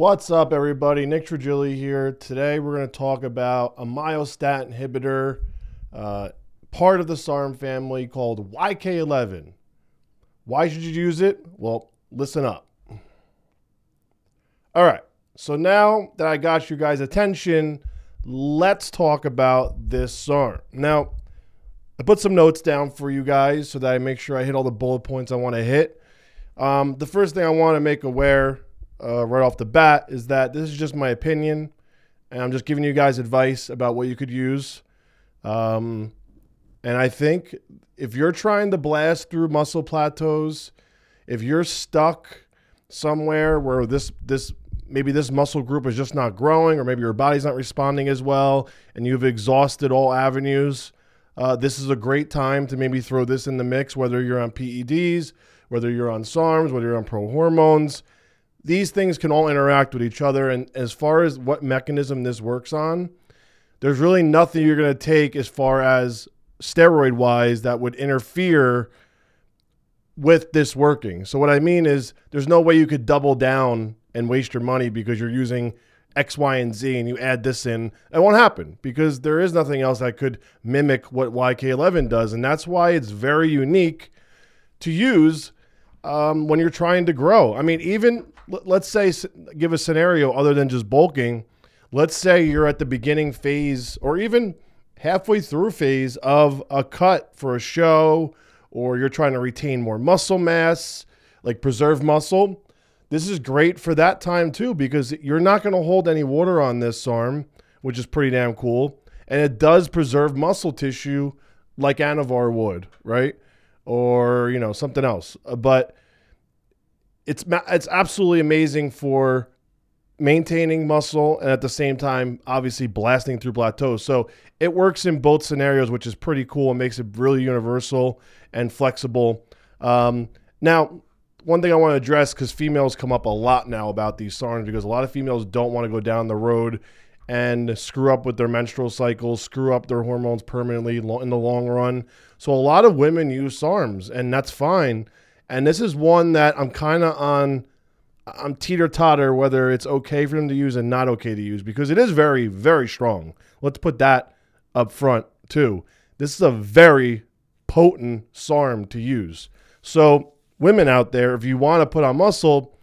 What's up, everybody? Nick Trigili here. Today, we're going to talk about a myostatin inhibitor, uh, part of the SARM family called YK11. Why should you use it? Well, listen up. All right. So now that I got you guys' attention, let's talk about this SARM. Now, I put some notes down for you guys so that I make sure I hit all the bullet points I want to hit. Um, the first thing I want to make aware uh, right off the bat is that this is just my opinion, and I'm just giving you guys advice about what you could use. Um, and I think if you're trying to blast through muscle plateaus, if you're stuck somewhere where this this maybe this muscle group is just not growing, or maybe your body's not responding as well, and you've exhausted all avenues, uh, this is a great time to maybe throw this in the mix. Whether you're on PEDs, whether you're on SARMs, whether you're on pro hormones, these things can all interact with each other. And as far as what mechanism this works on, there's really nothing you're going to take as far as steroid wise that would interfere with this working. So, what I mean is, there's no way you could double down and waste your money because you're using X, Y, and Z and you add this in. It won't happen because there is nothing else that could mimic what YK11 does. And that's why it's very unique to use um, when you're trying to grow. I mean, even let's say give a scenario other than just bulking. Let's say you're at the beginning phase or even halfway through phase of a cut for a show or you're trying to retain more muscle mass, like preserve muscle. This is great for that time too because you're not going to hold any water on this arm, which is pretty damn cool. And it does preserve muscle tissue like Anavar would, right? Or, you know, something else. But it's it's absolutely amazing for maintaining muscle and at the same time obviously blasting through plateaus. So it works in both scenarios, which is pretty cool and makes it really universal and flexible. Um, now, one thing I want to address because females come up a lot now about these SARMs because a lot of females don't want to go down the road and screw up with their menstrual cycles, screw up their hormones permanently in the long run. So a lot of women use SARMs, and that's fine. And this is one that I'm kind of on. I'm teeter totter whether it's okay for them to use and not okay to use because it is very, very strong. Let's put that up front too. This is a very potent SARM to use. So, women out there, if you want to put on muscle,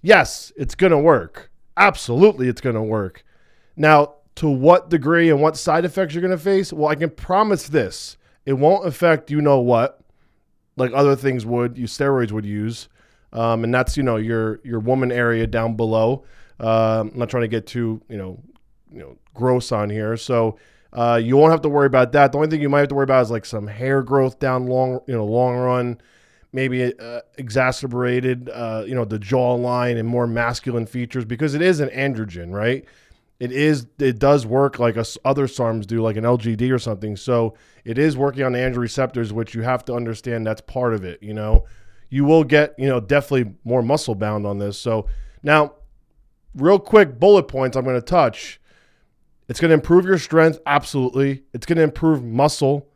yes, it's going to work. Absolutely, it's going to work. Now, to what degree and what side effects you're going to face? Well, I can promise this it won't affect you know what like other things would, you steroids would use, um, and that's you know your your woman area down below. Uh, I'm not trying to get too you know you know gross on here, so uh, you won't have to worry about that. The only thing you might have to worry about is like some hair growth down long you know long run, maybe uh, exacerbated uh, you know the jawline and more masculine features because it is an androgen, right? It is it does work like a, other SARMs do, like an LGD or something. So it is working on the androgen receptors, which you have to understand that's part of it. You know, you will get you know definitely more muscle bound on this. So now, real quick bullet points I'm going to touch. It's going to improve your strength, absolutely. It's going to improve muscle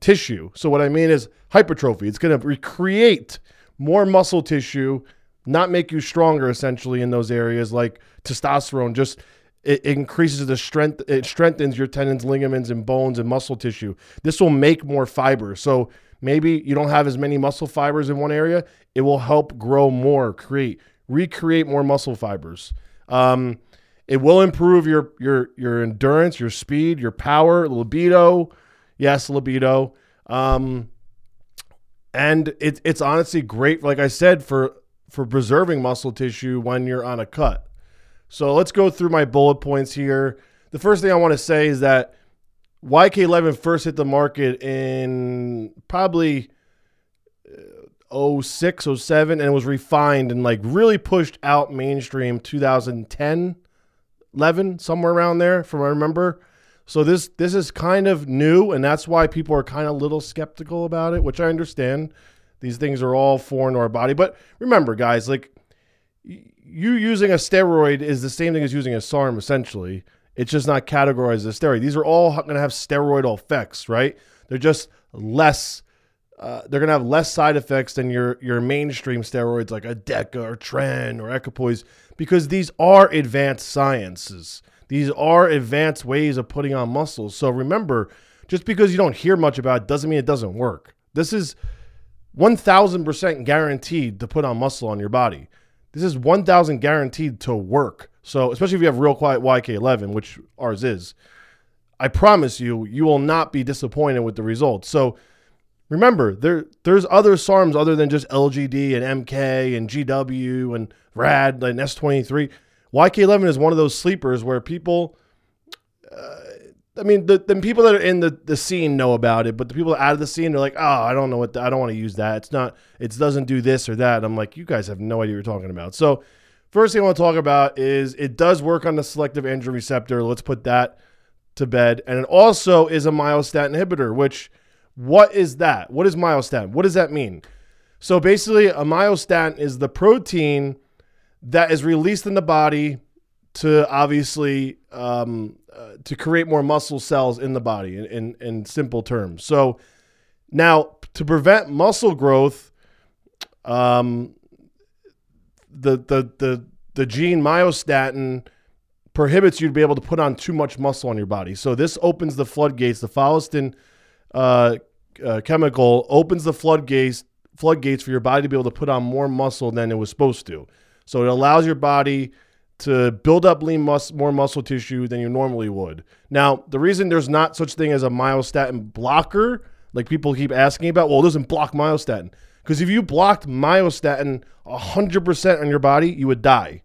tissue. So what I mean is hypertrophy. It's going to recreate more muscle tissue, not make you stronger essentially in those areas like testosterone. Just it increases the strength it strengthens your tendons ligaments and bones and muscle tissue. This will make more fiber. So maybe you don't have as many muscle fibers in one area it will help grow more create recreate more muscle fibers. Um, it will improve your your your endurance your speed your power libido. Yes libido. Um, and it, it's honestly great like i said for for preserving muscle tissue when you're on a cut so let's go through my bullet points here. The first thing I want to say is that YK11 first hit the market in probably uh, 06, 07, and it was refined and like really pushed out mainstream 2010, 11, somewhere around there, from I remember. So this this is kind of new, and that's why people are kind of a little skeptical about it, which I understand. These things are all foreign to our body. But remember, guys, like you using a steroid is the same thing as using a SARM essentially. It's just not categorized as steroid. These are all going to have steroidal effects, right? They're just less uh, they're gonna have less side effects than your your mainstream steroids like a Deca or Tren or Equipoise because these are advanced sciences. These are advanced ways of putting on muscles. So remember, just because you don't hear much about it doesn't mean it doesn't work. This is 1000% guaranteed to put on muscle on your body. This is 1000 guaranteed to work. So, especially if you have real quiet YK11, which ours is, I promise you, you will not be disappointed with the results. So, remember, there there's other SARMs other than just LGD and MK and GW and RAD and S23. YK11 is one of those sleepers where people I mean, the, the people that are in the, the scene know about it, but the people out of the scene, they're like, oh, I don't know what, the, I don't want to use that. It's not, it doesn't do this or that. I'm like, you guys have no idea what you're talking about. So, first thing I want to talk about is it does work on the selective androgen receptor. Let's put that to bed. And it also is a myostatin inhibitor, which, what is that? What is myostatin? What does that mean? So, basically, a myostatin is the protein that is released in the body to obviously um, uh, to create more muscle cells in the body in, in, in simple terms. So now to prevent muscle growth, um, the, the, the, the gene myostatin prohibits you to be able to put on too much muscle on your body. So this opens the floodgates. The follistin uh, uh, chemical opens the floodgates floodgates for your body to be able to put on more muscle than it was supposed to. So it allows your body to build up lean mus- more muscle tissue than you normally would. Now, the reason there's not such thing as a myostatin blocker, like people keep asking about, well, it doesn't block myostatin. Because if you blocked myostatin 100% on your body, you would die.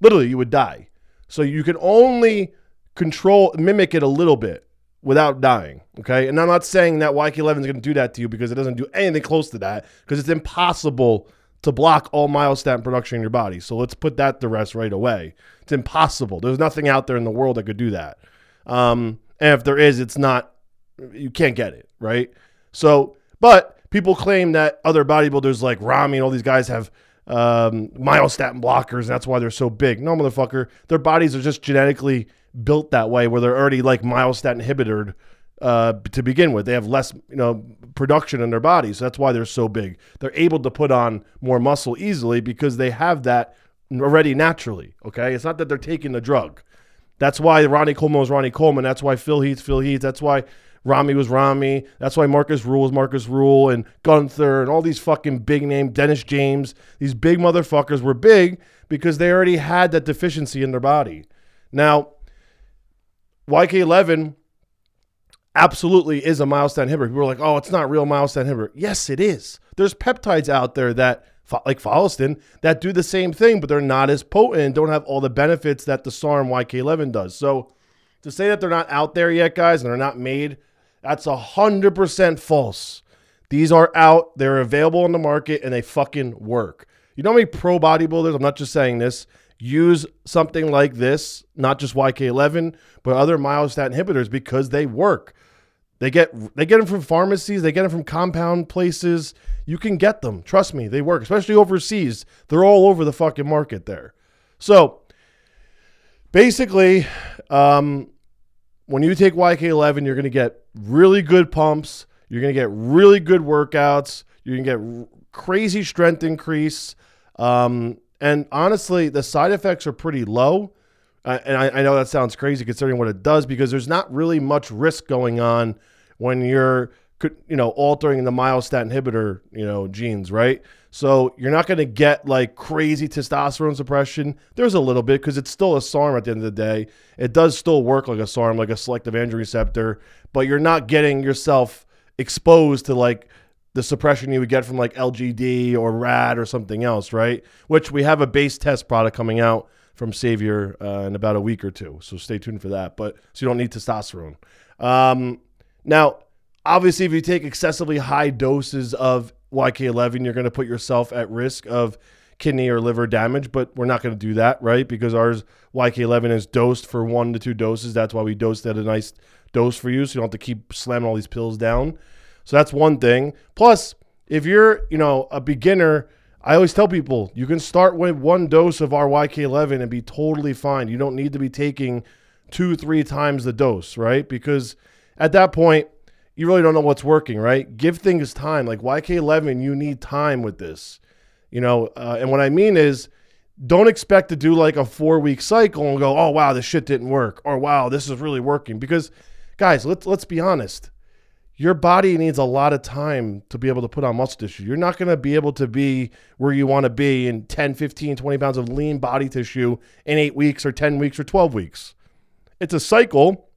Literally, you would die. So you can only control, mimic it a little bit without dying. Okay. And I'm not saying that YK11 is going to do that to you because it doesn't do anything close to that because it's impossible to block all myostatin production in your body. So let's put that to rest right away. It's impossible. There's nothing out there in the world that could do that. Um, and if there is, it's not, you can't get it, right? So, but people claim that other bodybuilders like Ramy and all these guys have um, myostatin blockers. And that's why they're so big. No, motherfucker. Their bodies are just genetically built that way where they're already like myostatin inhibited uh, to begin with. They have less, you know, production in their bodies. That's why they're so big. They're able to put on more muscle easily because they have that already naturally. Okay, it's not that they're taking the drug. That's why Ronnie Coleman was Ronnie Coleman. That's why Phil Heath Phil Heath. That's why Ramy was Ramy. That's why Marcus Rule was Marcus Rule and Gunther and all these fucking big name Dennis James. These big motherfuckers were big because they already had that deficiency in their body. Now, YK11 absolutely is a myostatin inhibitor. People are like, oh, it's not real myostatin inhibitor. Yes, it is. There's peptides out there that, like follistin, that do the same thing, but they're not as potent and don't have all the benefits that the SARM YK11 does. So to say that they're not out there yet, guys, and they're not made, that's 100% false. These are out, they're available on the market, and they fucking work. You know how many pro bodybuilders, I'm not just saying this, use something like this, not just YK11, but other myostatin inhibitors because they work. They get they get them from pharmacies, they get them from compound places. You can get them. Trust me, they work, especially overseas. They're all over the fucking market there. So basically, um, when you take YK11, you're going to get really good pumps. You're going to get really good workouts. You're going to get crazy strength increase. Um, and honestly, the side effects are pretty low. Uh, and I, I, know that sounds crazy considering what it does because there's not really much risk going on when you're you know altering the myostatin inhibitor you know genes right so you're not going to get like crazy testosterone suppression there's a little bit because it's still a sarm at the end of the day it does still work like a sarm like a selective androgen receptor but you're not getting yourself exposed to like the suppression you would get from like lgd or rad or something else right which we have a base test product coming out from Savior uh, in about a week or two. So stay tuned for that. But so you don't need testosterone. Um, now, obviously, if you take excessively high doses of YK11, you're going to put yourself at risk of kidney or liver damage, but we're not going to do that, right? Because ours YK11 is dosed for one to two doses. That's why we dosed at a nice dose for you, so you don't have to keep slamming all these pills down. So that's one thing. Plus, if you're, you know, a beginner I always tell people you can start with one dose of our YK11 and be totally fine. You don't need to be taking two, three times the dose, right? Because at that point, you really don't know what's working, right? Give things time. Like YK11, you need time with this, you know. Uh, and what I mean is, don't expect to do like a four week cycle and go, oh wow, this shit didn't work, or wow, this is really working. Because, guys, let's let's be honest. Your body needs a lot of time to be able to put on muscle tissue. You're not going to be able to be where you want to be in 10, 15, 20 pounds of lean body tissue in eight weeks or 10 weeks or 12 weeks. It's a cycle,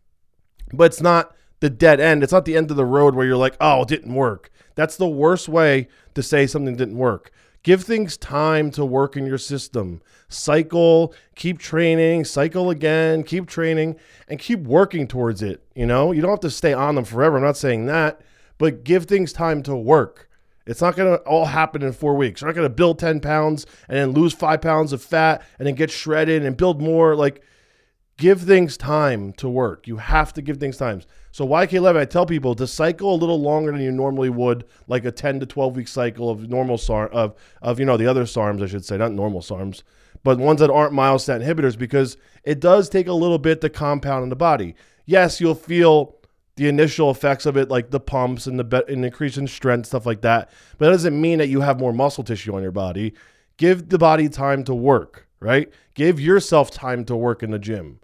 but it's not the dead end. It's not the end of the road where you're like, oh, it didn't work. That's the worst way to say something didn't work. Give things time to work in your system. Cycle, keep training, cycle again, keep training, and keep working towards it. You know, you don't have to stay on them forever. I'm not saying that, but give things time to work. It's not going to all happen in four weeks. You're not going to build 10 pounds and then lose five pounds of fat and then get shredded and build more. Like, give things time to work. You have to give things time. So YK11, I tell people to cycle a little longer than you normally would, like a 10 to 12 week cycle of normal SARM of of you know the other SARMs, I should say, not normal SARMs, but ones that aren't myostatin inhibitors, because it does take a little bit to compound in the body. Yes, you'll feel the initial effects of it, like the pumps and the be- and increase in strength, stuff like that. But that doesn't mean that you have more muscle tissue on your body. Give the body time to work, right? Give yourself time to work in the gym.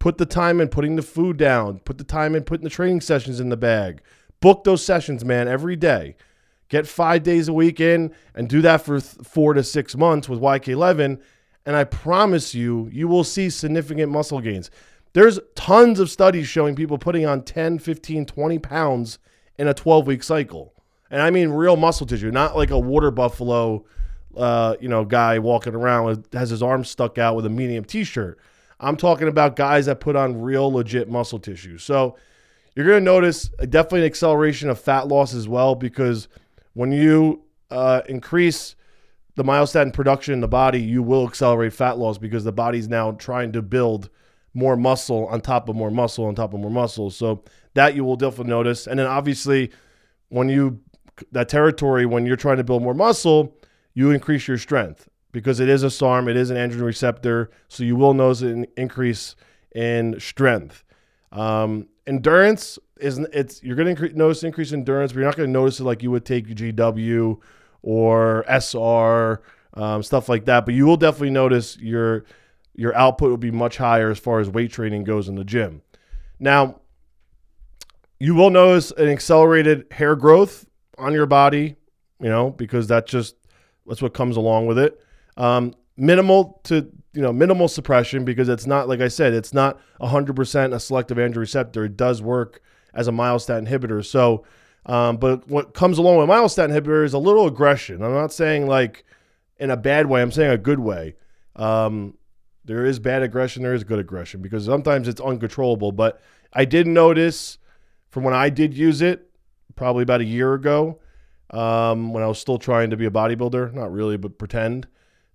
Put the time in putting the food down. Put the time in putting the training sessions in the bag. Book those sessions, man, every day. Get five days a week in and do that for th- four to six months with YK11. And I promise you, you will see significant muscle gains. There's tons of studies showing people putting on 10, 15, 20 pounds in a 12 week cycle. And I mean real muscle tissue, not like a water buffalo, uh, you know, guy walking around with has his arms stuck out with a medium t-shirt. I'm talking about guys that put on real legit muscle tissue. So you're going to notice definitely an acceleration of fat loss as well because when you uh, increase the myostatin production in the body, you will accelerate fat loss because the body's now trying to build more muscle on top of more muscle on top of more muscle. So that you will definitely notice. And then obviously, when you that territory, when you're trying to build more muscle, you increase your strength because it is a SARM, it is an androgen receptor, so you will notice an increase in strength. Um, endurance is it's you're going to notice increase in endurance, but you're not going to notice it like you would take GW or SR um, stuff like that. But you will definitely notice your your output will be much higher as far as weight training goes in the gym. Now, you will notice an accelerated hair growth on your body, you know, because that's just that's what comes along with it. Um, minimal to you know minimal suppression because it's not like I said, it's not 100% a selective androgen receptor. It does work as a myostatin inhibitor. So, um, but what comes along with myostatin inhibitor is a little aggression. I'm not saying like in a bad way. I'm saying a good way. Um, there is bad aggression. There is good aggression because sometimes it's uncontrollable. But I did notice from when I did use it, probably about a year ago, um, when I was still trying to be a bodybuilder, not really, but pretend.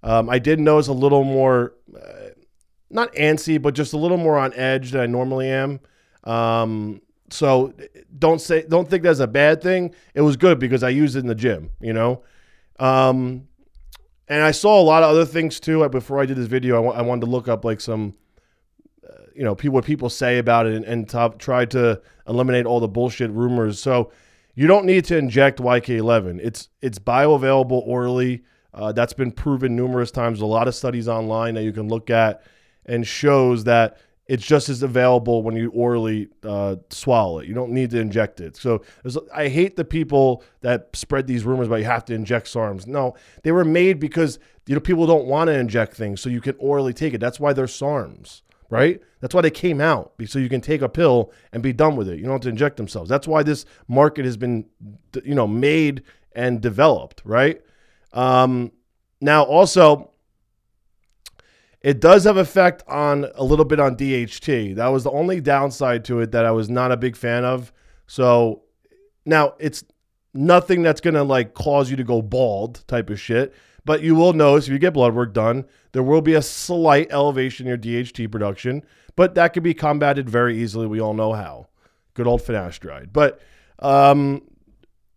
Um, I did notice a little more, uh, not antsy, but just a little more on edge than I normally am. Um, so don't say, don't think that's a bad thing. It was good because I used it in the gym, you know. Um, and I saw a lot of other things too. Before I did this video, I, w- I wanted to look up like some, uh, you know, people what people say about it and, and top, try to eliminate all the bullshit rumors. So you don't need to inject YK11. It's it's bioavailable orally. Uh, that's been proven numerous times. A lot of studies online that you can look at and shows that it's just as available when you orally uh, swallow it. You don't need to inject it. So I hate the people that spread these rumors about you have to inject SARMs. No, they were made because you know people don't want to inject things, so you can orally take it. That's why they're SARMs, right? That's why they came out, so you can take a pill and be done with it. You don't have to inject themselves. That's why this market has been, you know, made and developed, right? Um, now, also, it does have effect on a little bit on DHT. That was the only downside to it that I was not a big fan of. So now it's nothing that's gonna like cause you to go bald type of shit. But you will notice if you get blood work done, there will be a slight elevation in your DHT production, but that can be combated very easily. We all know how. Good old finasteride. But um,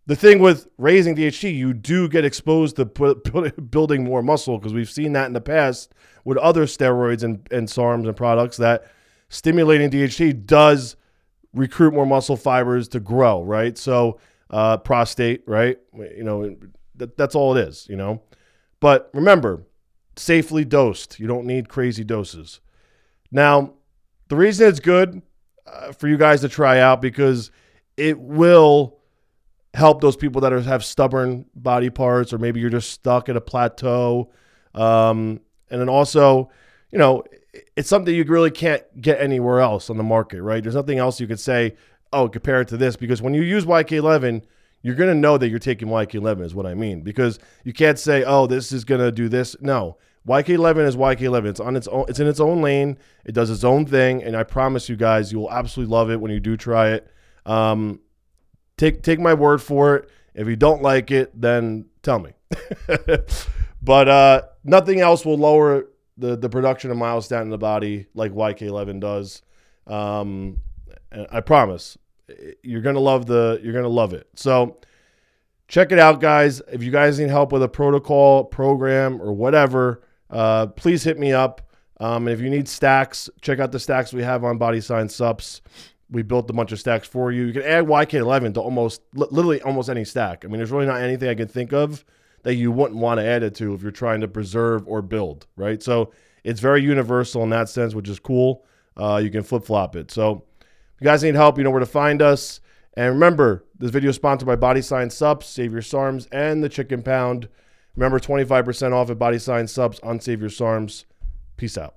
the thing with raising DHT, you do get exposed to building more muscle because we've seen that in the past with other steroids and, and SARMs and products that stimulating DHT does recruit more muscle fibers to grow, right? So uh, prostate, right? You know, that, that's all it is, you know. But remember, safely dosed. You don't need crazy doses. Now, the reason it's good uh, for you guys to try out because it will help those people that are, have stubborn body parts, or maybe you're just stuck at a plateau. Um, and then also, you know, it's something you really can't get anywhere else on the market, right? There's nothing else you could say, oh, compare it to this, because when you use YK11, you're going to know that you're taking YK11 is what I mean, because you can't say, oh, this is going to do this. No, YK11 is YK11. It's on its own. It's in its own lane. It does its own thing, and I promise you guys, you will absolutely love it when you do try it. Um, take take my word for it. If you don't like it, then tell me. but uh, nothing else will lower the the production of myostatin in the body like YK11 does. Um, I promise you're gonna love the you're gonna love it. So check it out, guys. If you guys need help with a protocol, program, or whatever, uh, please hit me up. Um, and if you need stacks, check out the stacks we have on Body Science Subs. We built a bunch of stacks for you. You can add YK11 to almost literally almost any stack. I mean, there's really not anything I can think of that you wouldn't want to add it to if you're trying to preserve or build, right? So it's very universal in that sense, which is cool. Uh, you can flip flop it. So if you guys need help, you know where to find us. And remember, this video is sponsored by Body Science Subs, Save Your SARMs, and the Chicken Pound. Remember, 25% off at Body Science Subs on Save Your SARMs. Peace out.